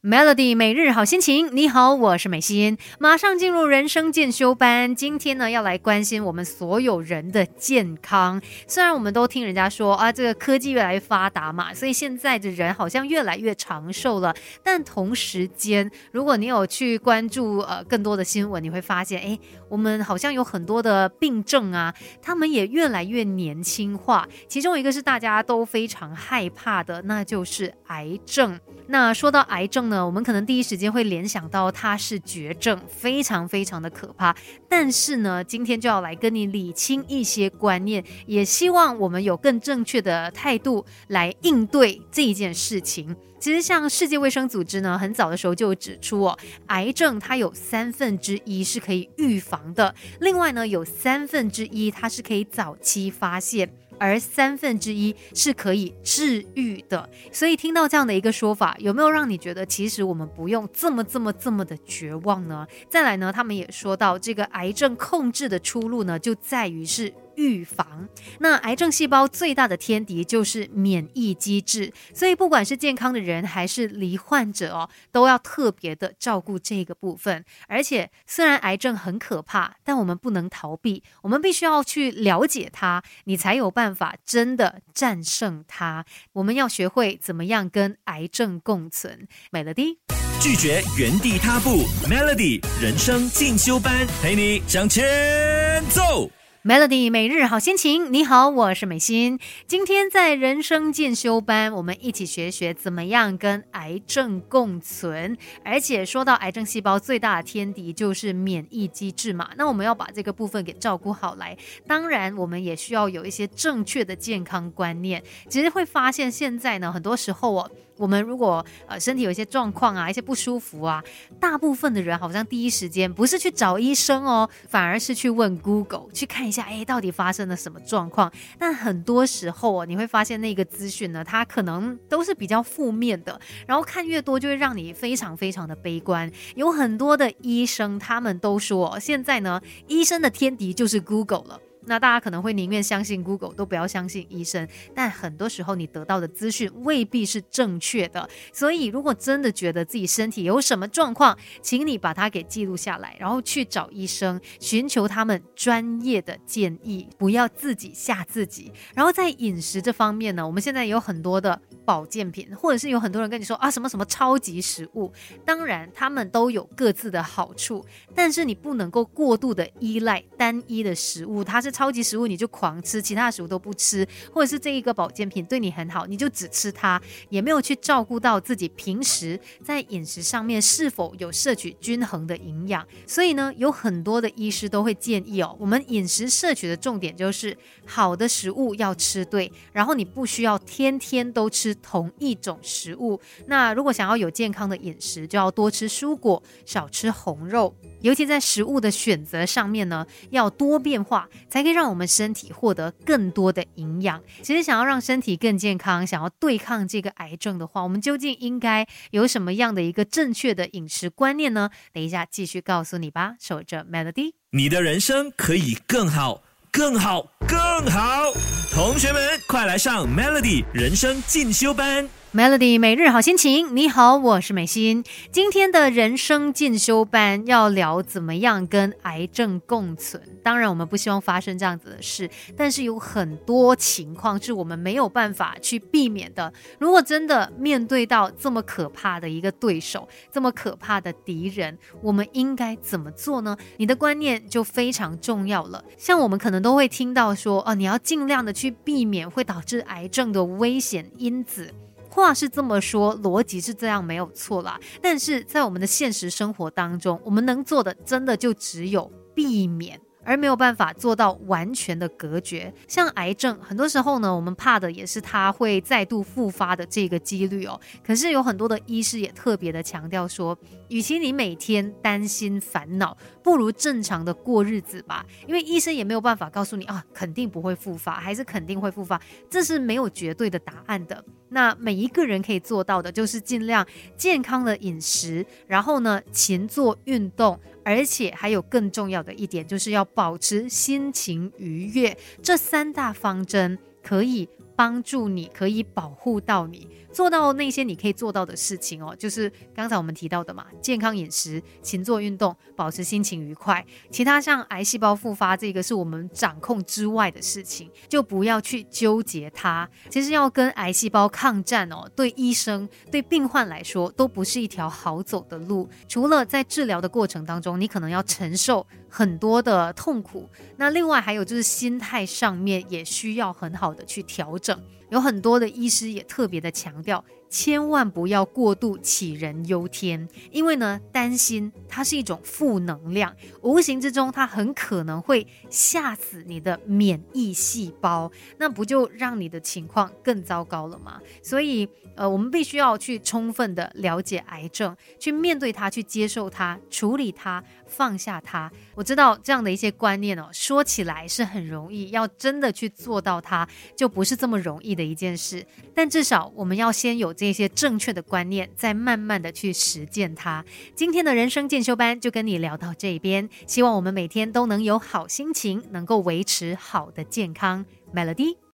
Melody 每日好心情，你好，我是美心，马上进入人生进修班。今天呢，要来关心我们所有人的健康。虽然我们都听人家说啊，这个科技越来越发达嘛，所以现在的人好像越来越长寿了。但同时间，如果你有去关注呃更多的新闻，你会发现，哎，我们好像有很多的病症啊，他们也越来越年轻化。其中一个是大家都非常害怕的，那就是癌症。那说到癌症呢，我们可能第一时间会联想到它是绝症，非常非常的可怕。但是呢，今天就要来跟你理清一些观念，也希望我们有更正确的态度来应对这一件事情。其实，像世界卫生组织呢，很早的时候就指出哦，癌症它有三分之一是可以预防的，另外呢，有三分之一它是可以早期发现。而三分之一是可以治愈的，所以听到这样的一个说法，有没有让你觉得其实我们不用这么这么这么的绝望呢？再来呢，他们也说到这个癌症控制的出路呢，就在于是。预防，那癌症细胞最大的天敌就是免疫机制，所以不管是健康的人还是罹患者哦，都要特别的照顾这个部分。而且虽然癌症很可怕，但我们不能逃避，我们必须要去了解它，你才有办法真的战胜它。我们要学会怎么样跟癌症共存。Melody 拒绝原地踏步，Melody 人生进修班陪你向前走。Melody 每日好心情，你好，我是美心。今天在人生进修班，我们一起学学怎么样跟癌症共存。而且说到癌症细胞最大的天敌就是免疫机制嘛，那我们要把这个部分给照顾好来。当然，我们也需要有一些正确的健康观念。其实会发现现在呢，很多时候哦。我们如果呃身体有一些状况啊，一些不舒服啊，大部分的人好像第一时间不是去找医生哦，反而是去问 Google 去看一下，哎，到底发生了什么状况？但很多时候哦，你会发现那个资讯呢，它可能都是比较负面的，然后看越多就会让你非常非常的悲观。有很多的医生他们都说，现在呢，医生的天敌就是 Google 了。那大家可能会宁愿相信 Google，都不要相信医生。但很多时候你得到的资讯未必是正确的，所以如果真的觉得自己身体有什么状况，请你把它给记录下来，然后去找医生，寻求他们专业的建议，不要自己吓自己。然后在饮食这方面呢，我们现在有很多的保健品，或者是有很多人跟你说啊什么什么超级食物，当然他们都有各自的好处，但是你不能够过度的依赖单一的食物，它是。超级食物你就狂吃，其他食物都不吃，或者是这一个保健品对你很好，你就只吃它，也没有去照顾到自己平时在饮食上面是否有摄取均衡的营养。所以呢，有很多的医师都会建议哦，我们饮食摄取的重点就是好的食物要吃对，然后你不需要天天都吃同一种食物。那如果想要有健康的饮食，就要多吃蔬果，少吃红肉。尤其在食物的选择上面呢，要多变化，才让我们身体获得更多的营养。其实想要让身体更健康，想要对抗这个癌症的话，我们究竟应该有什么样的一个正确的饮食观念呢？等一下继续告诉你吧。守着 Melody，你的人生可以更好，更好，更好。同学们，快来上 Melody 人生进修班。Melody 每日好心情，你好，我是美心。今天的人生进修班要聊怎么样跟癌症共存。当然，我们不希望发生这样子的事，但是有很多情况是我们没有办法去避免的。如果真的面对到这么可怕的一个对手，这么可怕的敌人，我们应该怎么做呢？你的观念就非常重要了。像我们可能都会听到说，哦，你要尽量的去避免会导致癌症的危险因子。话是这么说，逻辑是这样，没有错啦。但是在我们的现实生活当中，我们能做的真的就只有避免。而没有办法做到完全的隔绝，像癌症，很多时候呢，我们怕的也是它会再度复发的这个几率哦。可是有很多的医师也特别的强调说，与其你每天担心烦恼，不如正常的过日子吧。因为医生也没有办法告诉你啊，肯定不会复发，还是肯定会复发，这是没有绝对的答案的。那每一个人可以做到的，就是尽量健康的饮食，然后呢，勤做运动。而且还有更重要的一点，就是要保持心情愉悦。这三大方针可以帮助你，可以保护到你。做到那些你可以做到的事情哦，就是刚才我们提到的嘛，健康饮食、勤做运动、保持心情愉快。其他像癌细胞复发这个是我们掌控之外的事情，就不要去纠结它。其实要跟癌细胞抗战哦，对医生、对病患来说都不是一条好走的路。除了在治疗的过程当中，你可能要承受很多的痛苦，那另外还有就是心态上面也需要很好的去调整。有很多的医师也特别的强调。千万不要过度杞人忧天，因为呢，担心它是一种负能量，无形之中它很可能会吓死你的免疫细胞，那不就让你的情况更糟糕了吗？所以，呃，我们必须要去充分的了解癌症，去面对它，去接受它，处理它，放下它。我知道这样的一些观念哦，说起来是很容易，要真的去做到它，就不是这么容易的一件事。但至少我们要先有。这些正确的观念，再慢慢的去实践它。今天的人生进修班就跟你聊到这边，希望我们每天都能有好心情，能够维持好的健康。Melody。